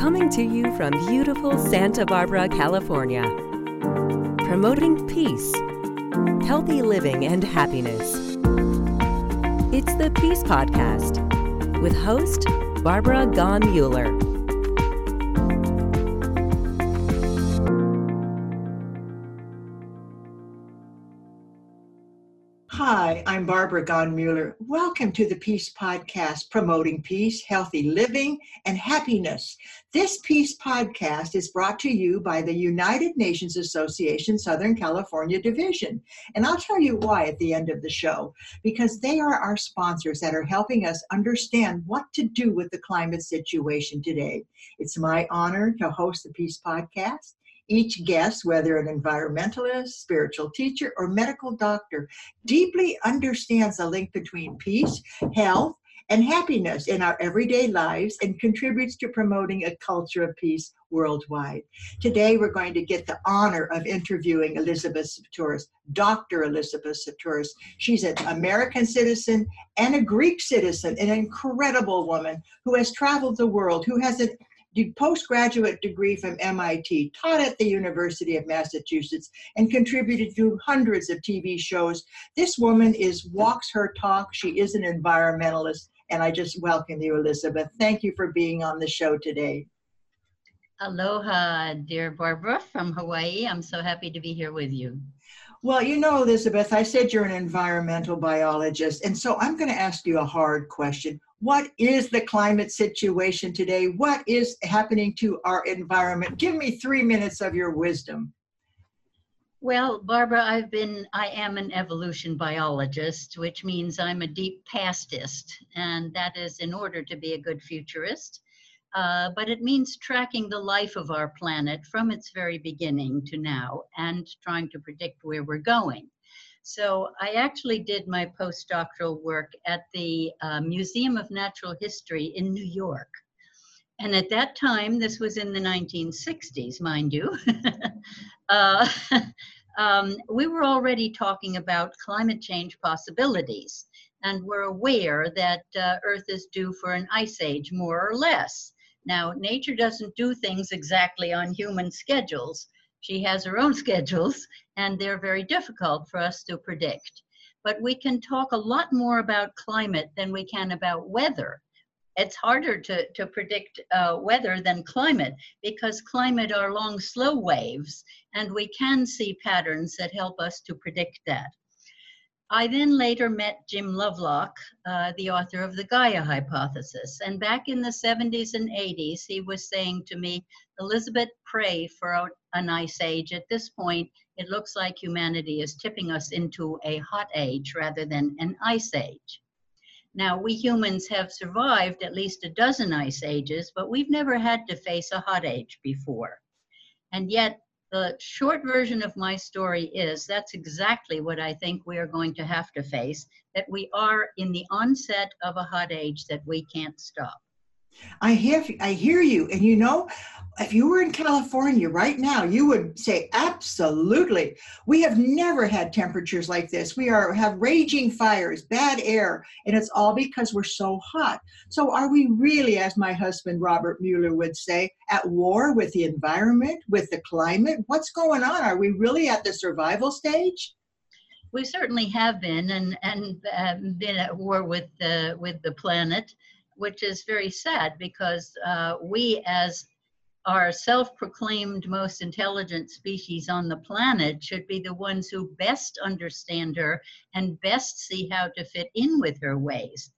Coming to you from beautiful Santa Barbara, California. Promoting peace, healthy living, and happiness. It's the Peace Podcast with host Barbara Gaughan Muller. Hi, I'm Barbara Gaughan Muller. Welcome to the Peace Podcast, promoting peace, healthy living, and happiness. This Peace Podcast is brought to you by the United Nations Association Southern California Division. And I'll tell you why at the end of the show, because they are our sponsors that are helping us understand what to do with the climate situation today. It's my honor to host the Peace Podcast. Each guest, whether an environmentalist, spiritual teacher, or medical doctor, deeply understands the link between peace, health, and happiness in our everyday lives and contributes to promoting a culture of peace worldwide. Today, we're going to get the honor of interviewing Elizabeth Sahtouris, Dr. Elizabeth Sahtouris. She's an American citizen and a Greek citizen, an incredible woman who has traveled the world, who has an postgraduate degree from MIT, taught at the University of Massachusetts, and contributed to hundreds of TV shows. This woman is walks her talk. She is an environmentalist, and I just welcome you, Elizabeth. Thank you for being on the show today. Aloha, dear Barbara from Hawaii. I'm so happy to be here with you. Well, you know, Elizabeth, I said you're an environmental biologist, and so I'm going to ask you a hard question what is the climate situation today? What is happening to our environment? Give me three minutes of your wisdom. Well, Barbara, I've been, I am an evolution biologist, which means I'm a deep pastist, and that is in order to be a good futurist. Uh, but it means tracking the life of our planet from its very beginning to now and trying to predict where we're going. So I actually did my postdoctoral work at the uh, Museum of Natural History in New York. And at that time, this was in the 1960s, mind you, uh, um, we were already talking about climate change possibilities. And we're aware that uh, Earth is due for an ice age, more or less. Now, nature doesn't do things exactly on human schedules, she has her own schedules, and they're very difficult for us to predict. But we can talk a lot more about climate than we can about weather. It's harder to, to predict uh, weather than climate because climate are long, slow waves, and we can see patterns that help us to predict that. I then later met Jim Lovelock, uh, the author of the Gaia hypothesis. And back in the 70s and 80s, he was saying to me, Elizabeth, pray for an ice age. At this point, it looks like humanity is tipping us into a hot age rather than an ice age. Now, we humans have survived at least a dozen ice ages, but we've never had to face a hot age before. And yet, the short version of my story is that's exactly what I think we are going to have to face that we are in the onset of a hot age that we can't stop. I hear I hear you and you know if you were in California right now, you would say absolutely. We have never had temperatures like this. We are have raging fires, bad air, and it's all because we're so hot. So are we really, as my husband Robert Muller would say, at war with the environment, with the climate? What's going on? Are we really at the survival stage? We certainly have been, and and uh, been at war with the with the planet, which is very sad because uh, we as our self proclaimed most intelligent species on the planet should be the ones who best understand her and best see how to fit in with her ways.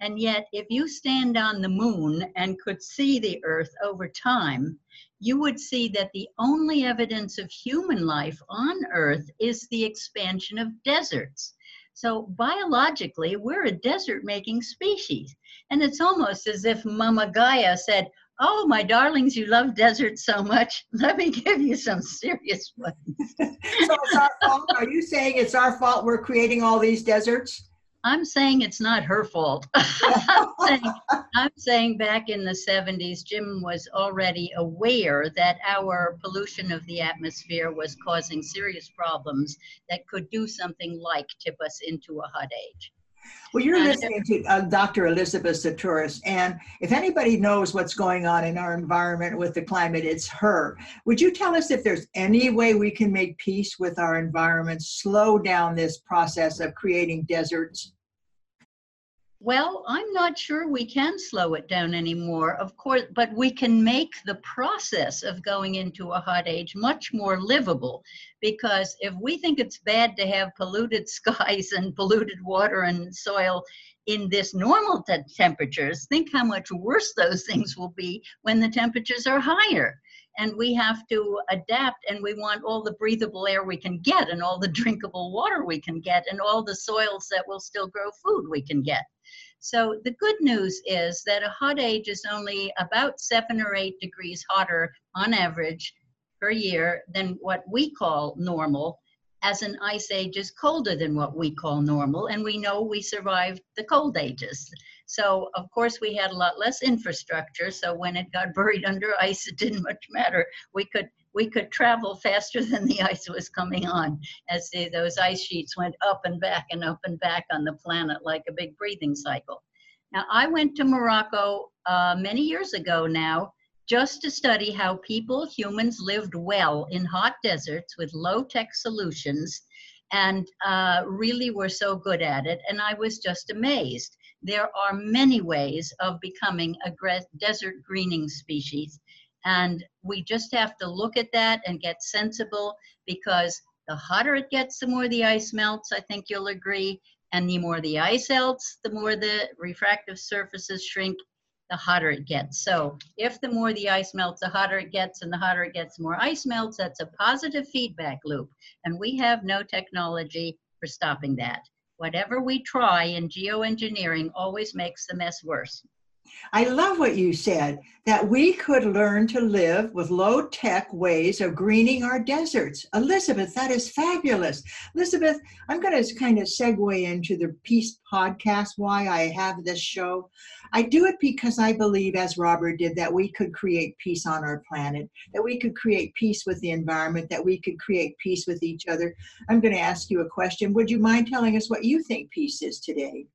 And yet, if you stand on the moon and could see the Earth over time, you would see that the only evidence of human life on Earth is the expansion of deserts. So, biologically, we're a desert making species. And it's almost as if Mama Gaia said, Oh, my darlings, you love deserts so much. Let me give you some serious ones. so it's our fault. Are you saying it's our fault we're creating all these deserts? I'm saying it's not her fault. I'm, saying, I'm, saying, back in the 70s, Jim was already aware that our pollution of the atmosphere was causing serious problems that could do something like tip us into a hot age. Well, you're listening to uh, Dr. Elizabeth Sahtouris, and if anybody knows what's going on in our environment with the climate, it's her. Would you tell us if there's any way we can make peace with our environment, slow down this process of creating deserts? Well, I'm not sure we can slow it down anymore, of course, but we can make the process of going into a hot age much more livable. Because if we think it's bad to have polluted skies and polluted water and soil in this normal te- temperatures, think how much worse those things will be when the temperatures are higher. And we have to adapt, and we want all the breathable air we can get, and all the drinkable water we can get, and all the soils that will still grow food we can get. So the good news is that a hot age is only about seven or eight degrees hotter on average per year than what we call normal, as an ice age is colder than what we call normal, and we know we survived the cold ages. So, of course, we had a lot less infrastructure, so when it got buried under ice, it didn't much matter. We could we could travel faster than the ice was coming on as the, those ice sheets went up and back and up and back on the planet like a big breathing cycle. Now, I went to Morocco uh, many years ago now just to study how people, humans, lived well in hot deserts with low tech solutions and uh, really were so good at it. And I was just amazed. There are many ways of becoming a desert greening species. And we just have to look at that and get sensible because the hotter it gets, the more the ice melts. I think you'll agree. And the more the ice melts, the more the refractive surfaces shrink, the hotter it gets. So if the more the ice melts, the hotter it gets, and the hotter it gets, the more ice melts, that's a positive feedback loop. And we have no technology for stopping that. Whatever we try in geoengineering always makes the mess worse. I love what you said that we could learn to live with low tech ways of greening our deserts. Elizabeth, that is fabulous. Elizabeth, I'm going to kind of segue into the Peace podcast, why I have this show. I do it because I believe, as Robert did, that we could create peace on our planet, that we could create peace with the environment, that we could create peace with each other. I'm going to ask you a question. Would you mind telling us what you think peace is today?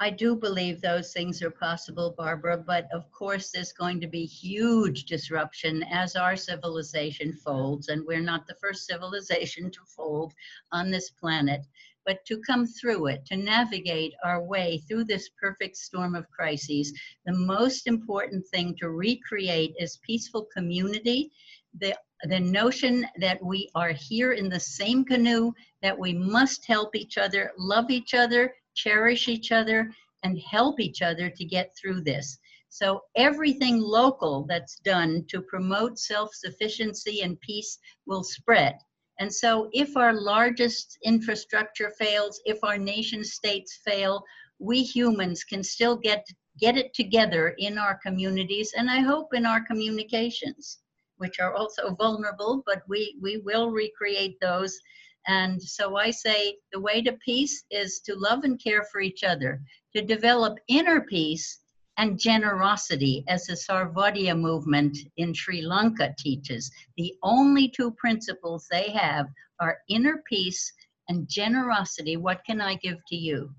I do believe those things are possible, Barbara, but of course there's going to be huge disruption as our civilization folds, and we're not the first civilization to fold on this planet. But to come through it, to navigate our way through this perfect storm of crises, the most important thing to recreate is peaceful community. The the notion that we are here in the same canoe, that we must help each other, love each other, cherish each other, and help each other to get through this. So, everything local that's done to promote self sufficiency and peace will spread. And so, if our largest infrastructure fails, if our nation states fail, we humans can still get, get it together in our communities and I hope in our communications, which are also vulnerable, but we, we will recreate those and so I say the way to peace is to love and care for each other, to develop inner peace and generosity, as the Sarvodaya movement in Sri Lanka teaches. The only two principles they have are inner peace and generosity. What can I give to you?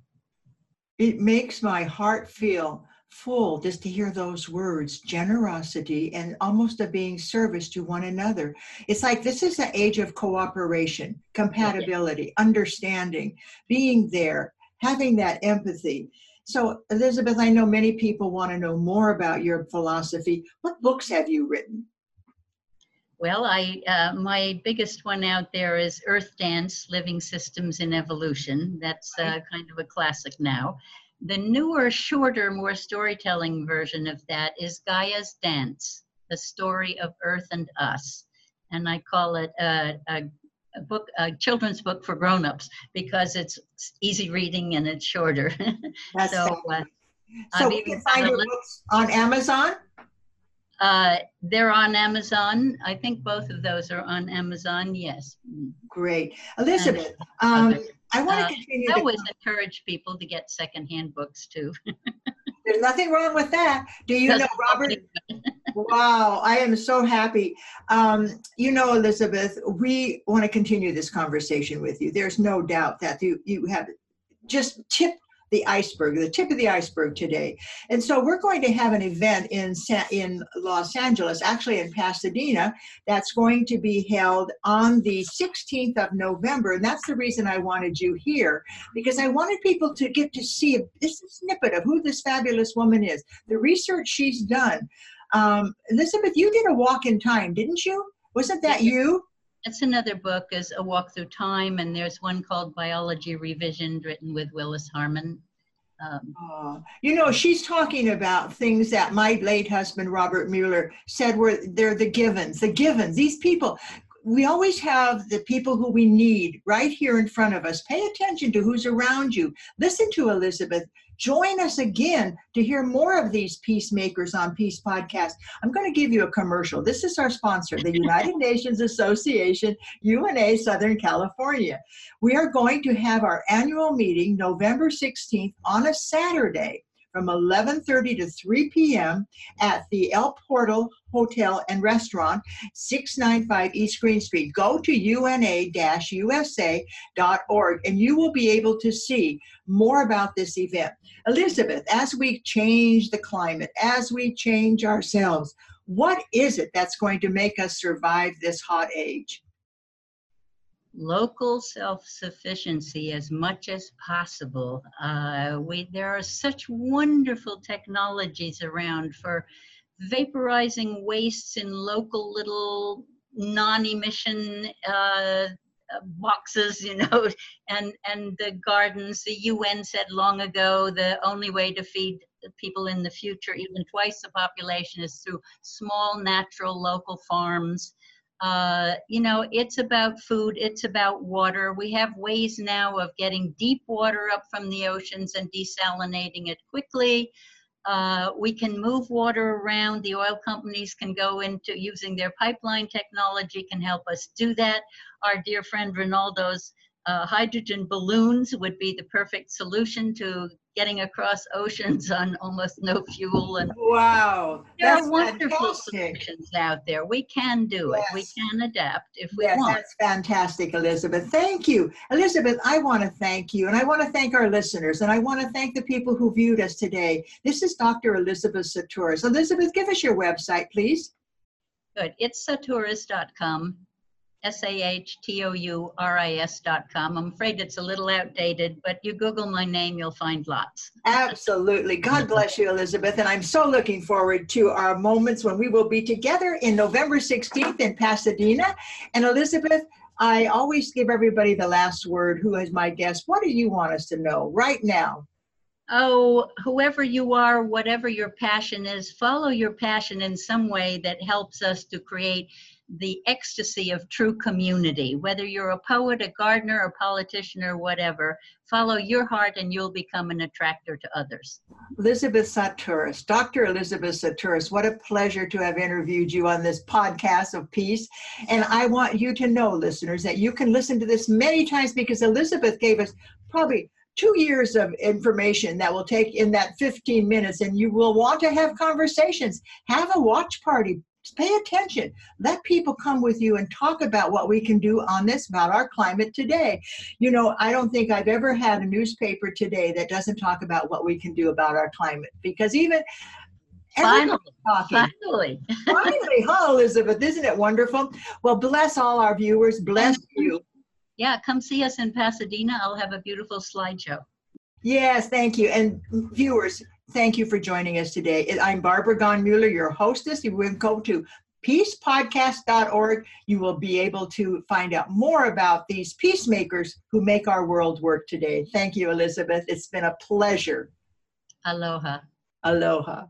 It makes my heart feel full just to hear those words generosity and almost a being service to one another. It's like this is the age of cooperation compatibility understanding being there having that empathy. So elizabeth i know many people want to know more about your philosophy. What books have you written? Well, I uh, my biggest one out there is Earth Dance: Living Systems in Evolution. That's uh, kind of a classic now. The newer, shorter, more storytelling version of that is Gaia's Dance, the story of Earth and us. And I call it a, a, a book, a children's book for grown-ups because it's easy reading and it's shorter. That's so, uh, so we can find your books on Amazon? Uh, they're on Amazon. I think both of those are on Amazon. Yes. Great, Elizabeth. Um, I want to uh, continue. I always encourage people to get secondhand books too. There's nothing wrong with that. Do you know Robert? wow, I am so happy. Um, you know, Elizabeth, we want to continue this conversation with you. There's no doubt that you you have just tip the iceberg, the tip of the iceberg today. And so we're going to have an event in in Los Angeles, actually in Pasadena, that's going to be held on the 16th of November. And that's the reason I wanted you here, because I wanted people to get to see a, this snippet of who this fabulous woman is, the research she's done. Um, Elizabeth, you did a walk in time, didn't you? Wasn't that you? That's another book is A Walk Through Time, and there's one called Biology Revisioned, written with Willis Harman. Um, uh, you know, she's talking about things that my late husband Robert Muller said were they're the givens, the givens. These people, we always have the people who we need right here in front of us. Pay attention to who's around you. Listen to Elizabeth. Join us again to hear more of these peacemakers on Peace Podcast. I'm going to give you a commercial. This is our sponsor, the United Nations Association, UNA Southern California. We are going to have our annual meeting November 16th on a Saturday from 11:30 to 3 p.m. at the El Portal Hotel and Restaurant, 695 East Green Street. Go to una-usa.org and you will be able to see more about this event. Elizabeth, as we change the climate, as we change ourselves, what is it that's going to make us survive this hot age? Local self-sufficiency as much as possible. Uh, we there are such wonderful technologies around for vaporizing wastes in local little non-emission uh, boxes, you know, and and the gardens. The UN said long ago the only way to feed people in the future, even twice the population, is through small, natural, local farms. Uh, you know, it's about food, it's about water. We have ways now of getting deep water up from the oceans and desalinating it quickly. Uh, we can move water around. The oil companies can go into using their pipeline technology, can help us do that. Our dear friend Ronaldo's uh, hydrogen balloons would be the perfect solution to getting across oceans on almost no fuel. And wow, there are wonderful fantastic. solutions out there. We can do yes. it. We can adapt if we yes, want. That's fantastic, Elizabeth. Thank you, Elizabeth. I want to thank you, and I want to thank our listeners, and I want to thank the people who viewed us today. This is Dr. Elizabeth Sahtouris. Elizabeth, give us your website, please. Good. It's sahtouris.com. S-A-H-T-O-U-R-I-S dot com. I'm afraid it's a little outdated, but you Google my name, you'll find lots. Absolutely. God bless you, Elizabeth. And I'm so looking forward to our moments when we will be together in November 16th in Pasadena. And Elizabeth, I always give everybody the last word. Who is my guest? What do you want us to know right now? oh, whoever you are, whatever your passion is, follow your passion in some way that helps us to create the ecstasy of true community. Whether you're a poet, a gardener, a politician, or whatever, follow your heart and you'll become an attractor to others. Elizabeth Sahtouris, Dr. Elizabeth Sahtouris, what a pleasure to have interviewed you on this podcast of peace. And I want you to know, listeners, that you can listen to this many times because Elizabeth gave us probably two years of information that will take in that 15 minutes and you will want to have conversations have a watch party pay attention let people come with you and talk about what we can do on this about our climate today you know i don't think i've ever had a newspaper today that doesn't talk about what we can do about our climate because even Finally, finally, finally, huh, Elizabeth? Isn't it wonderful? Well, bless all our viewers. Bless you. Yeah, come see us in Pasadena. I'll have a beautiful slideshow. Yes, thank you. And viewers, thank you for joining us today. I'm Barbara Gaughan Muller, your hostess. You will go to peacepodcast.org. You will be able to find out more about these peacemakers who make our world work today. Thank you, Elizabeth. It's been a pleasure. Aloha. Aloha.